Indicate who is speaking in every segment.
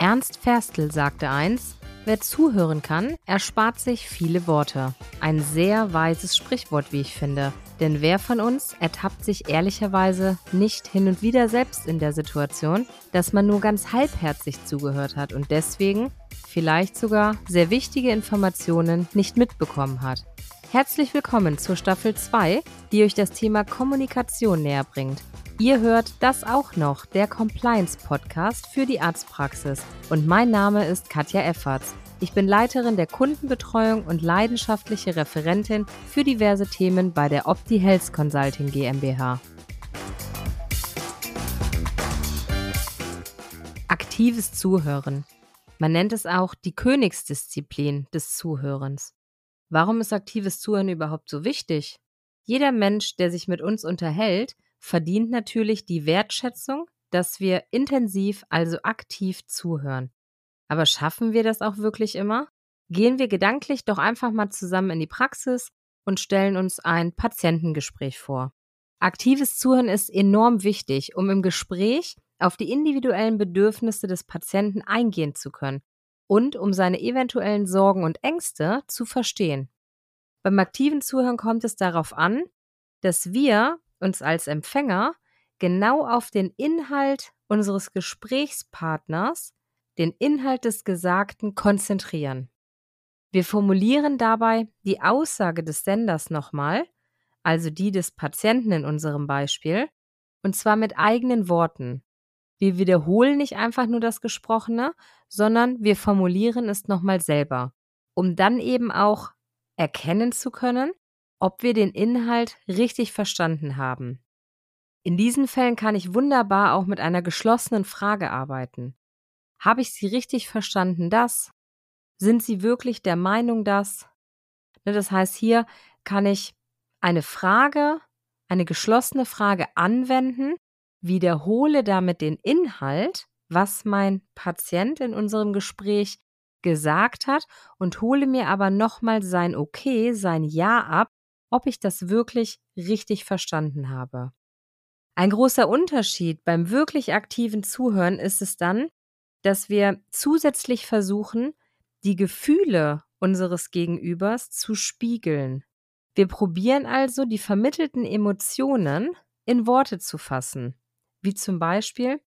Speaker 1: Ernst Ferstl sagte eins, wer zuhören kann, erspart sich viele Worte. Ein sehr weises Sprichwort, wie ich finde. Denn wer von uns ertappt sich ehrlicherweise nicht hin und wieder selbst in der Situation, dass man nur ganz halbherzig zugehört hat und deswegen vielleicht sogar sehr wichtige Informationen nicht mitbekommen hat. Herzlich willkommen zur Staffel 2, die euch das Thema Kommunikation näher bringt. Ihr hört das auch noch, der Compliance Podcast für die Arztpraxis. Und mein Name ist Katja Efferts. Ich bin Leiterin der Kundenbetreuung und leidenschaftliche Referentin für diverse Themen bei der Opti Health Consulting GmbH. Aktives Zuhören. Man nennt es auch die Königsdisziplin des Zuhörens. Warum ist aktives Zuhören überhaupt so wichtig? Jeder Mensch, der sich mit uns unterhält, verdient natürlich die Wertschätzung, dass wir intensiv, also aktiv zuhören. Aber schaffen wir das auch wirklich immer? Gehen wir gedanklich doch einfach mal zusammen in die Praxis und stellen uns ein Patientengespräch vor. Aktives Zuhören ist enorm wichtig, um im Gespräch auf die individuellen Bedürfnisse des Patienten eingehen zu können und um seine eventuellen Sorgen und Ängste zu verstehen. Beim aktiven Zuhören kommt es darauf an, dass wir uns als Empfänger genau auf den Inhalt unseres Gesprächspartners, den Inhalt des Gesagten konzentrieren. Wir formulieren dabei die Aussage des Senders nochmal, also die des Patienten in unserem Beispiel, und zwar mit eigenen Worten. Wir wiederholen nicht einfach nur das Gesprochene, sondern wir formulieren es nochmal selber, um dann eben auch erkennen zu können, ob wir den Inhalt richtig verstanden haben. In diesen Fällen kann ich wunderbar auch mit einer geschlossenen Frage arbeiten. Habe ich Sie richtig verstanden, das? Sind Sie wirklich der Meinung, dass? Ne, das heißt, hier kann ich eine Frage, eine geschlossene Frage anwenden, wiederhole damit den Inhalt, was mein Patient in unserem Gespräch gesagt hat und hole mir aber nochmal sein Okay, sein Ja ab, ob ich das wirklich richtig verstanden habe. Ein großer Unterschied beim wirklich aktiven Zuhören ist es dann, dass wir zusätzlich versuchen, die Gefühle unseres Gegenübers zu spiegeln. Wir probieren also, die vermittelten Emotionen in Worte zu fassen, wie zum Beispiel,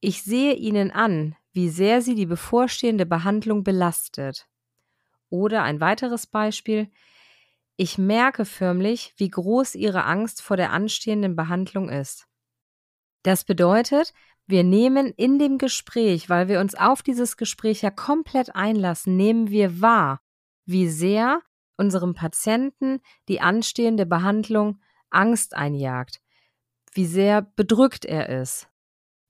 Speaker 1: ich sehe Ihnen an, wie sehr Sie die bevorstehende Behandlung belastet. Oder ein weiteres Beispiel, ich merke förmlich, wie groß ihre Angst vor der anstehenden Behandlung ist. Das bedeutet, wir nehmen in dem Gespräch, weil wir uns auf dieses Gespräch ja komplett einlassen, nehmen wir wahr, wie sehr unserem Patienten die anstehende Behandlung Angst einjagt, wie sehr bedrückt er ist.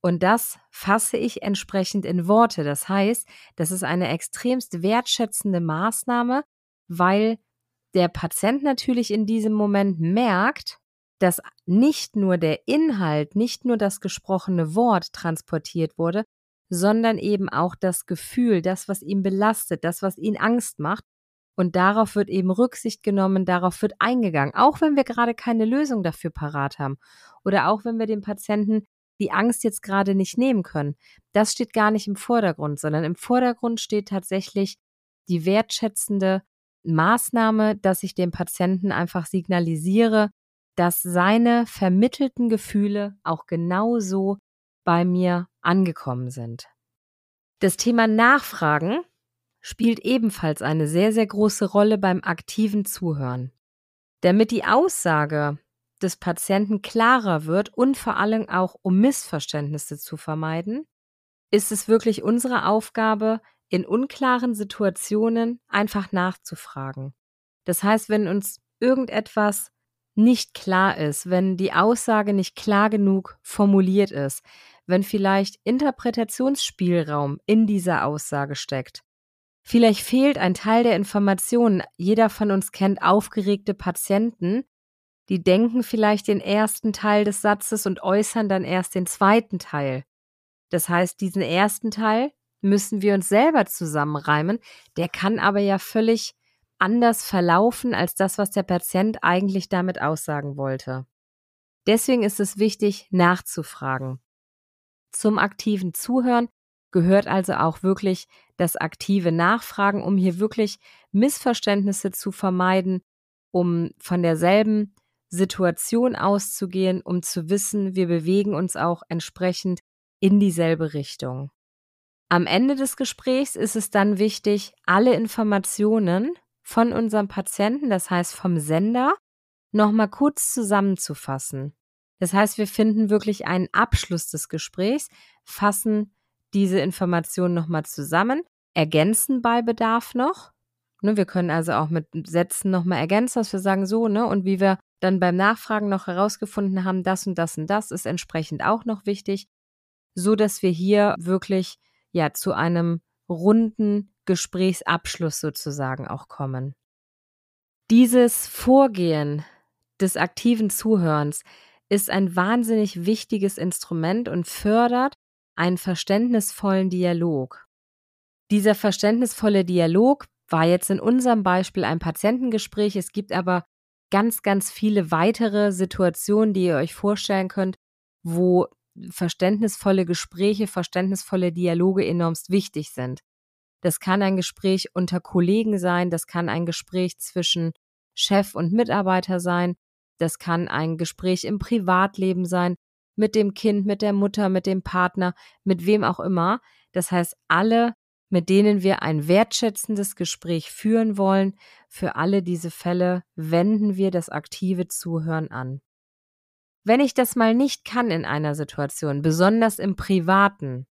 Speaker 1: Und das fasse ich entsprechend in Worte. Das heißt, das ist eine extremst wertschätzende Maßnahme, weil der Patient natürlich in diesem Moment merkt, dass nicht nur der Inhalt, nicht nur das gesprochene Wort transportiert wurde, sondern eben auch das Gefühl, das, was ihn belastet, das, was ihn Angst macht. Und darauf wird eben Rücksicht genommen, darauf wird eingegangen, auch wenn wir gerade keine Lösung dafür parat haben oder auch wenn wir dem Patienten die Angst jetzt gerade nicht nehmen können. Das steht gar nicht im Vordergrund, sondern im Vordergrund steht tatsächlich die wertschätzende Maßnahme, dass ich dem Patienten einfach signalisiere, dass seine vermittelten Gefühle auch genauso bei mir angekommen sind. Das Thema Nachfragen spielt ebenfalls eine sehr, sehr große Rolle beim aktiven Zuhören. Damit die Aussage des Patienten klarer wird und vor allem auch um Missverständnisse zu vermeiden, ist es wirklich unsere Aufgabe, in unklaren Situationen einfach nachzufragen. Das heißt, wenn uns irgendetwas nicht klar ist, wenn die Aussage nicht klar genug formuliert ist, wenn vielleicht Interpretationsspielraum in dieser Aussage steckt. Vielleicht fehlt ein Teil der Informationen. Jeder von uns kennt aufgeregte Patienten, die denken vielleicht den ersten Teil des Satzes und äußern dann erst den zweiten Teil. Das heißt, diesen ersten Teil müssen wir uns selber zusammenreimen. Der kann aber ja völlig anders verlaufen als das, was der Patient eigentlich damit aussagen wollte. Deswegen ist es wichtig, nachzufragen. Zum aktiven Zuhören gehört also auch wirklich das aktive Nachfragen, um hier wirklich Missverständnisse zu vermeiden, um von derselben Situation auszugehen, um zu wissen, wir bewegen uns auch entsprechend in dieselbe Richtung. Am Ende des Gesprächs ist es dann wichtig, alle Informationen von unserem Patienten, das heißt vom Sender, nochmal kurz zusammenzufassen. Das heißt, wir finden wirklich einen Abschluss des Gesprächs, fassen diese Informationen nochmal zusammen, ergänzen bei Bedarf noch. Ne, wir können also auch mit Sätzen nochmal ergänzen, dass wir sagen so, ne, und wie wir dann beim Nachfragen noch herausgefunden haben, das und das und das ist entsprechend auch noch wichtig, so dass wir hier wirklich ja zu einem runden Gesprächsabschluss sozusagen auch kommen. Dieses Vorgehen des aktiven Zuhörens ist ein wahnsinnig wichtiges Instrument und fördert einen verständnisvollen Dialog. Dieser verständnisvolle Dialog war jetzt in unserem Beispiel ein Patientengespräch. Es gibt aber ganz, ganz viele weitere Situationen, die ihr euch vorstellen könnt, wo verständnisvolle Gespräche, verständnisvolle Dialoge enormst wichtig sind. Das kann ein Gespräch unter Kollegen sein, das kann ein Gespräch zwischen Chef und Mitarbeiter sein, das kann ein Gespräch im Privatleben sein, mit dem Kind, mit der Mutter, mit dem Partner, mit wem auch immer. Das heißt, alle, mit denen wir ein wertschätzendes Gespräch führen wollen, für alle diese Fälle wenden wir das aktive Zuhören an. Wenn ich das mal nicht kann in einer Situation, besonders im Privaten,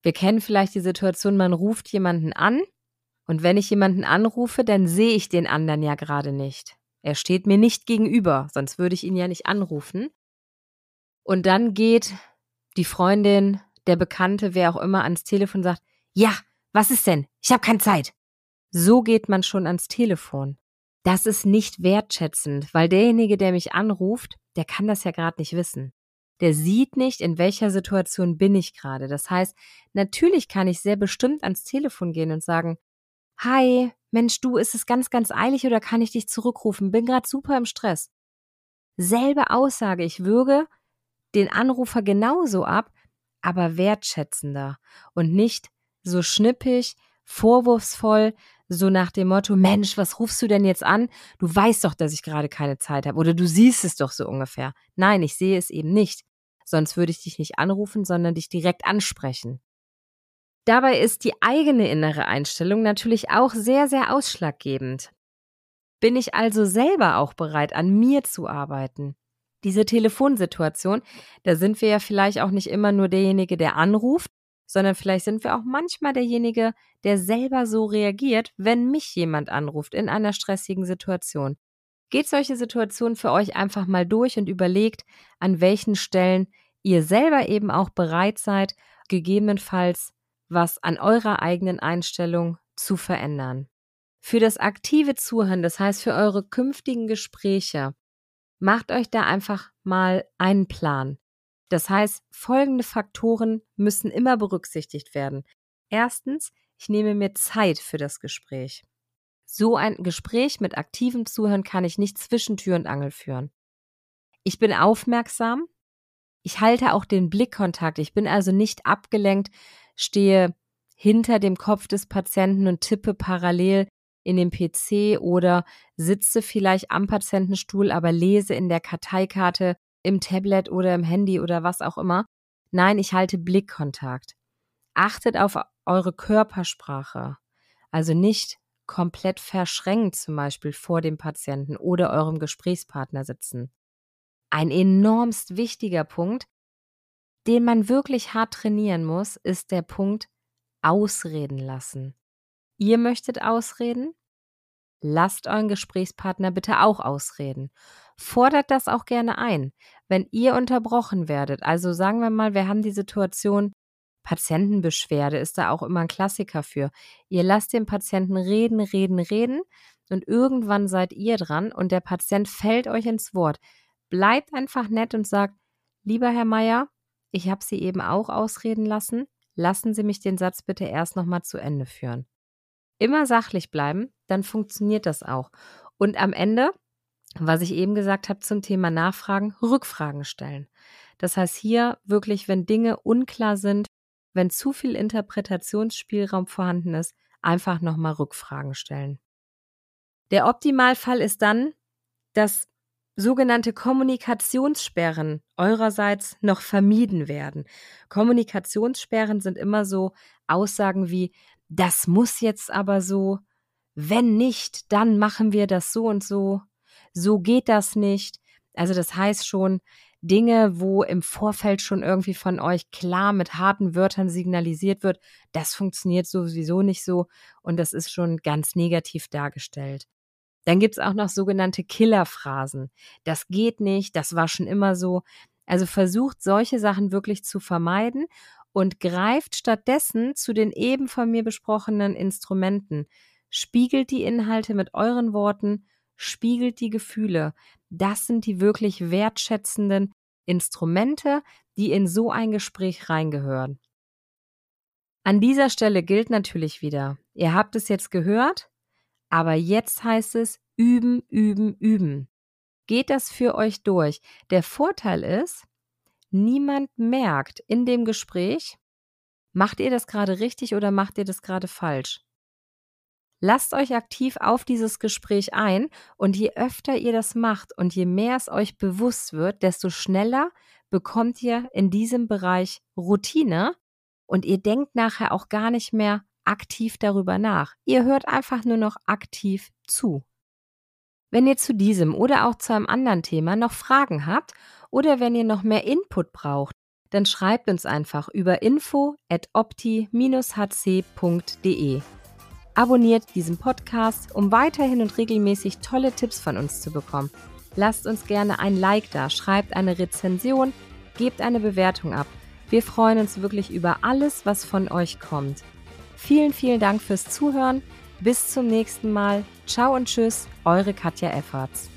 Speaker 1: wir kennen vielleicht die Situation, man ruft jemanden an und wenn ich jemanden anrufe, dann sehe ich den anderen ja gerade nicht. Er steht mir nicht gegenüber, sonst würde ich ihn ja nicht anrufen. Und dann geht die Freundin, der Bekannte, wer auch immer, ans Telefon und sagt, ja, was ist denn? Ich habe keine Zeit. So geht man schon ans Telefon. Das ist nicht wertschätzend, weil derjenige, der mich anruft, der kann das ja gerade nicht wissen. Der sieht nicht, in welcher Situation bin ich gerade. Das heißt, natürlich kann ich sehr bestimmt ans Telefon gehen und sagen, Hi, Mensch, du, ist es ganz, ganz eilig oder kann ich dich zurückrufen? Bin gerade super im Stress. Selbe Aussage, ich würge den Anrufer genauso ab, aber wertschätzender und nicht so schnippig, vorwurfsvoll, so nach dem Motto, Mensch, was rufst du denn jetzt an? Du weißt doch, dass ich gerade keine Zeit habe oder du siehst es doch so ungefähr. Nein, ich sehe es eben nicht. Sonst würde ich dich nicht anrufen, sondern dich direkt ansprechen. Dabei ist die eigene innere Einstellung natürlich auch sehr, sehr ausschlaggebend. Bin ich also selber auch bereit, an mir zu arbeiten? Diese Telefonsituation, da sind wir ja vielleicht auch nicht immer nur derjenige, der anruft, sondern vielleicht sind wir auch manchmal derjenige, der selber so reagiert, wenn mich jemand anruft in einer stressigen Situation. Geht solche Situationen für euch einfach mal durch und überlegt, an welchen Stellen ihr selber eben auch bereit seid, gegebenenfalls was an eurer eigenen Einstellung zu verändern. Für das aktive Zuhören, das heißt für eure künftigen Gespräche, macht euch da einfach mal einen Plan. Das heißt, folgende Faktoren müssen immer berücksichtigt werden. Erstens, ich nehme mir Zeit für das Gespräch. So ein Gespräch mit aktivem Zuhören kann ich nicht zwischen Tür und Angel führen. Ich bin aufmerksam. Ich halte auch den Blickkontakt. Ich bin also nicht abgelenkt stehe hinter dem Kopf des Patienten und tippe parallel in dem PC oder sitze vielleicht am Patientenstuhl, aber lese in der Karteikarte im Tablet oder im Handy oder was auch immer. Nein, ich halte Blickkontakt. Achtet auf eure Körpersprache. Also nicht komplett verschränkt zum Beispiel vor dem Patienten oder eurem Gesprächspartner sitzen. Ein enormst wichtiger Punkt, den man wirklich hart trainieren muss, ist der Punkt ausreden lassen. Ihr möchtet ausreden? Lasst euren Gesprächspartner bitte auch ausreden. Fordert das auch gerne ein. Wenn ihr unterbrochen werdet, also sagen wir mal, wir haben die Situation, Patientenbeschwerde ist da auch immer ein Klassiker für. Ihr lasst den Patienten reden, reden, reden und irgendwann seid ihr dran und der Patient fällt euch ins Wort. Bleibt einfach nett und sagt, lieber Herr Meier, ich habe Sie eben auch ausreden lassen. Lassen Sie mich den Satz bitte erst nochmal zu Ende führen. Immer sachlich bleiben, dann funktioniert das auch. Und am Ende, was ich eben gesagt habe zum Thema Nachfragen, Rückfragen stellen. Das heißt hier wirklich, wenn Dinge unklar sind, wenn zu viel Interpretationsspielraum vorhanden ist, einfach nochmal Rückfragen stellen. Der Optimalfall ist dann, dass sogenannte Kommunikationssperren eurerseits noch vermieden werden. Kommunikationssperren sind immer so Aussagen wie, das muss jetzt aber so, wenn nicht, dann machen wir das so und so, so geht das nicht. Also das heißt schon Dinge, wo im Vorfeld schon irgendwie von euch klar mit harten Wörtern signalisiert wird, das funktioniert sowieso nicht so und das ist schon ganz negativ dargestellt. Dann gibt's auch noch sogenannte Killerphrasen. Das geht nicht, das war schon immer so. Also versucht solche Sachen wirklich zu vermeiden und greift stattdessen zu den eben von mir besprochenen Instrumenten. Spiegelt die Inhalte mit euren Worten, spiegelt die Gefühle. Das sind die wirklich wertschätzenden Instrumente, die in so ein Gespräch reingehören. An dieser Stelle gilt natürlich wieder, ihr habt es jetzt gehört, aber jetzt heißt es üben, üben, üben. Geht das für euch durch? Der Vorteil ist, niemand merkt in dem Gespräch, macht ihr das gerade richtig oder macht ihr das gerade falsch? Lasst euch aktiv auf dieses Gespräch ein und je öfter ihr das macht und je mehr es euch bewusst wird, desto schneller bekommt ihr in diesem Bereich Routine und ihr denkt nachher auch gar nicht mehr aktiv darüber nach. Ihr hört einfach nur noch aktiv zu. Wenn ihr zu diesem oder auch zu einem anderen Thema noch Fragen habt oder wenn ihr noch mehr Input braucht, dann schreibt uns einfach über info at opti-hc.de. Abonniert diesen Podcast, um weiterhin und regelmäßig tolle Tipps von uns zu bekommen. Lasst uns gerne ein Like da, schreibt eine Rezension, gebt eine Bewertung ab. Wir freuen uns wirklich über alles, was von euch kommt. Vielen, vielen Dank fürs Zuhören. Bis zum nächsten Mal. Ciao und tschüss, eure Katja Efferts.